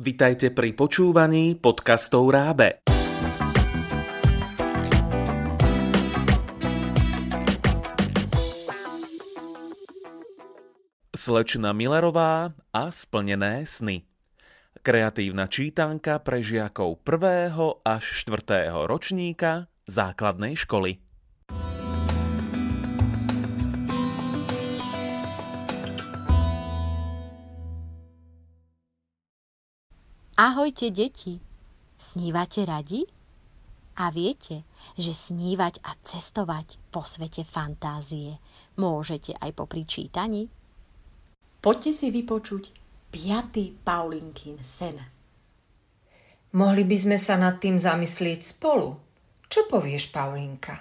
Vitajte pri počúvaní podcastov Rábe. Slečna Millerová a splnené sny. Kreatívna čítanka pre žiakov 1. až 4. ročníka základnej školy. Ahojte, deti! Snívate radi? A viete, že snívať a cestovať po svete fantázie môžete aj po pričítaní? Poďte si vypočuť 5. Paulinkin sen. Mohli by sme sa nad tým zamyslieť spolu. Čo povieš, Paulinka?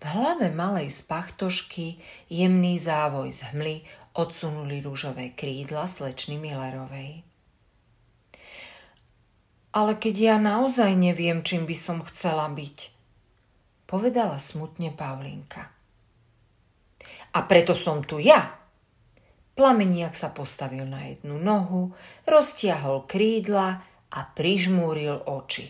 V hlave malej spachtošky jemný závoj z hmly odsunuli rúžové krídla slečny Millerovej ale keď ja naozaj neviem, čím by som chcela byť, povedala smutne Pavlinka. A preto som tu ja. Plameniak sa postavil na jednu nohu, roztiahol krídla a prižmúril oči.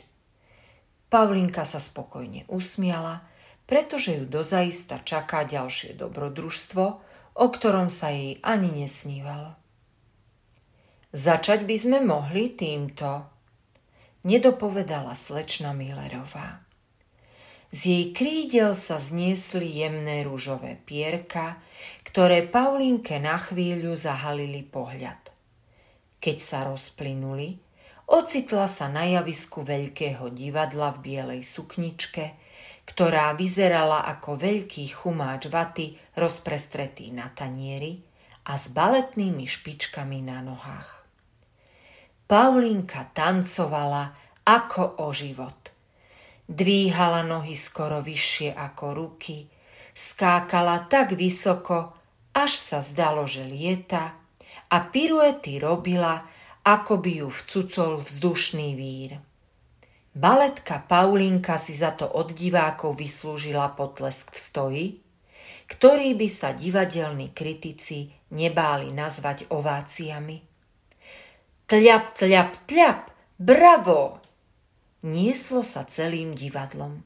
Pavlinka sa spokojne usmiala, pretože ju dozaista čaká ďalšie dobrodružstvo, o ktorom sa jej ani nesnívalo. Začať by sme mohli týmto, nedopovedala slečna Millerová. Z jej krídel sa zniesli jemné rúžové pierka, ktoré Paulinke na chvíľu zahalili pohľad. Keď sa rozplynuli, ocitla sa na javisku veľkého divadla v bielej sukničke, ktorá vyzerala ako veľký chumáč vaty rozprestretý na tanieri a s baletnými špičkami na nohách. Paulinka tancovala ako o život. Dvíhala nohy skoro vyššie ako ruky, skákala tak vysoko, až sa zdalo, že lieta a piruety robila, ako by ju vcucol vzdušný vír. Baletka Paulinka si za to od divákov vyslúžila potlesk v stoji, ktorý by sa divadelní kritici nebáli nazvať ováciami. Tľap, tľap, tľap, bravo! Nieslo sa celým divadlom.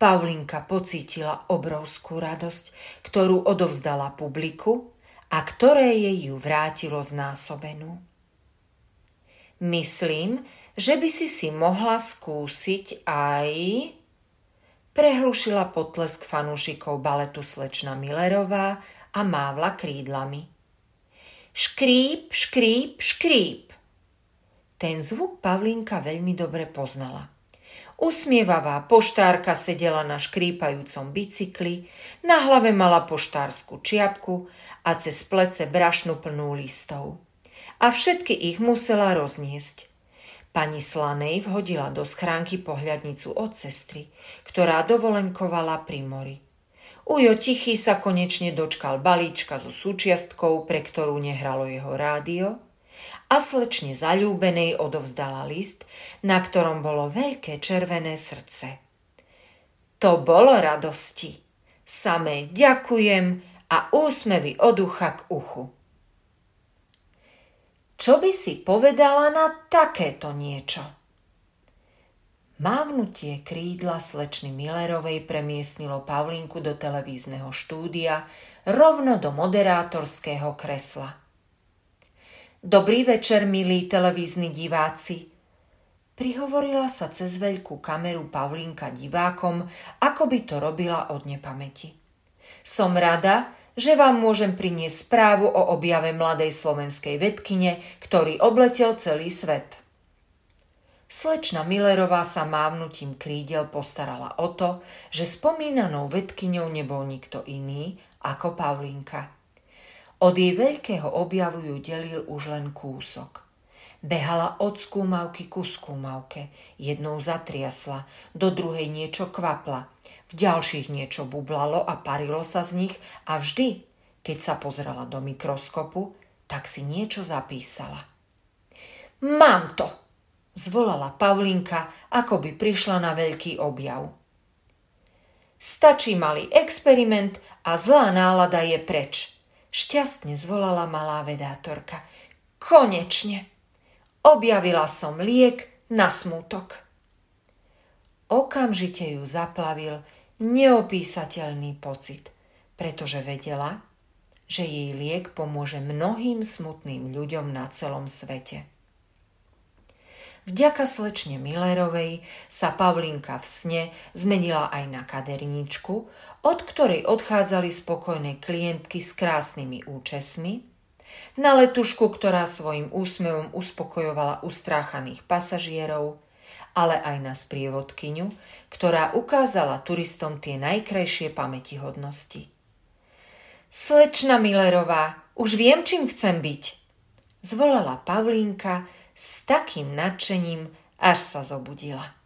Paulinka pocítila obrovskú radosť, ktorú odovzdala publiku a ktoré jej ju vrátilo znásobenú. Myslím, že by si si mohla skúsiť aj... Prehlušila potlesk fanúšikov baletu slečna Millerová a mávla krídlami. Škríp, škríp, škríp. Ten zvuk Pavlinka veľmi dobre poznala. Usmievavá poštárka sedela na škrípajúcom bicykli, na hlave mala poštárskú čiapku a cez plece brašnu plnú listov. A všetky ich musela rozniesť. Pani Slanej vhodila do schránky pohľadnicu od sestry, ktorá dovolenkovala pri mori. Ujo Tichý sa konečne dočkal balíčka so súčiastkou, pre ktorú nehralo jeho rádio a slečne zalúbenej odovzdala list, na ktorom bolo veľké červené srdce. To bolo radosti. Samé ďakujem a úsmevy od ucha k uchu. Čo by si povedala na takéto niečo? Mávnutie krídla slečny Millerovej premiestnilo Pavlinku do televízneho štúdia rovno do moderátorského kresla – Dobrý večer, milí televízni diváci. Prihovorila sa cez veľkú kameru Pavlinka divákom, ako by to robila od nepamäti. Som rada, že vám môžem priniesť správu o objave mladej slovenskej vedkine, ktorý obletel celý svet. Slečna Millerová sa mávnutím krídel postarala o to, že spomínanou vedkyňou nebol nikto iný ako Pavlinka. Od jej veľkého objavu ju delil už len kúsok. Behala od skúmavky ku skúmavke, jednou zatriasla, do druhej niečo kvapla, v ďalších niečo bublalo a parilo sa z nich a vždy, keď sa pozrela do mikroskopu, tak si niečo zapísala. Mám to! zvolala Pavlinka, ako by prišla na veľký objav. Stačí malý experiment a zlá nálada je preč – Šťastne zvolala malá vedátorka. Konečne! Objavila som liek na smutok. Okamžite ju zaplavil neopísateľný pocit, pretože vedela, že jej liek pomôže mnohým smutným ľuďom na celom svete. Vďaka slečne Millerovej sa Pavlinka v sne zmenila aj na kaderničku, od ktorej odchádzali spokojné klientky s krásnymi účesmi, na letušku, ktorá svojim úsmevom uspokojovala ustráchaných pasažierov, ale aj na sprievodkyňu, ktorá ukázala turistom tie najkrajšie pamätihodnosti. Slečna Millerová, už viem, čím chcem byť, zvolala Pavlínka, s takým nadšením, až sa zobudila.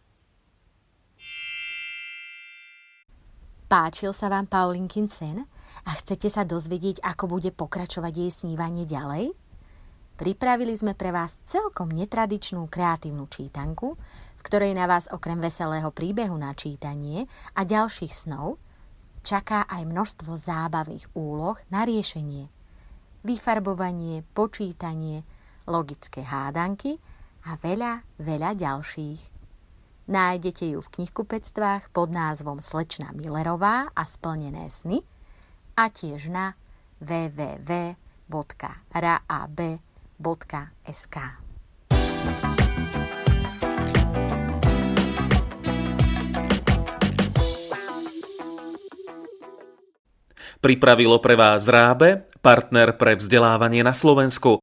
Páčil sa vám Paulinkin sen a chcete sa dozvedieť, ako bude pokračovať jej snívanie ďalej? Pripravili sme pre vás celkom netradičnú kreatívnu čítanku, v ktorej na vás okrem veselého príbehu na čítanie a ďalších snov čaká aj množstvo zábavných úloh na riešenie. Vyfarbovanie, počítanie, logické hádanky a veľa, veľa ďalších. Nájdete ju v knihkupectvách pod názvom Slečna Millerová a splnené sny a tiež na www.rab.sk. Pripravilo pre vás Rábe, partner pre vzdelávanie na Slovensku.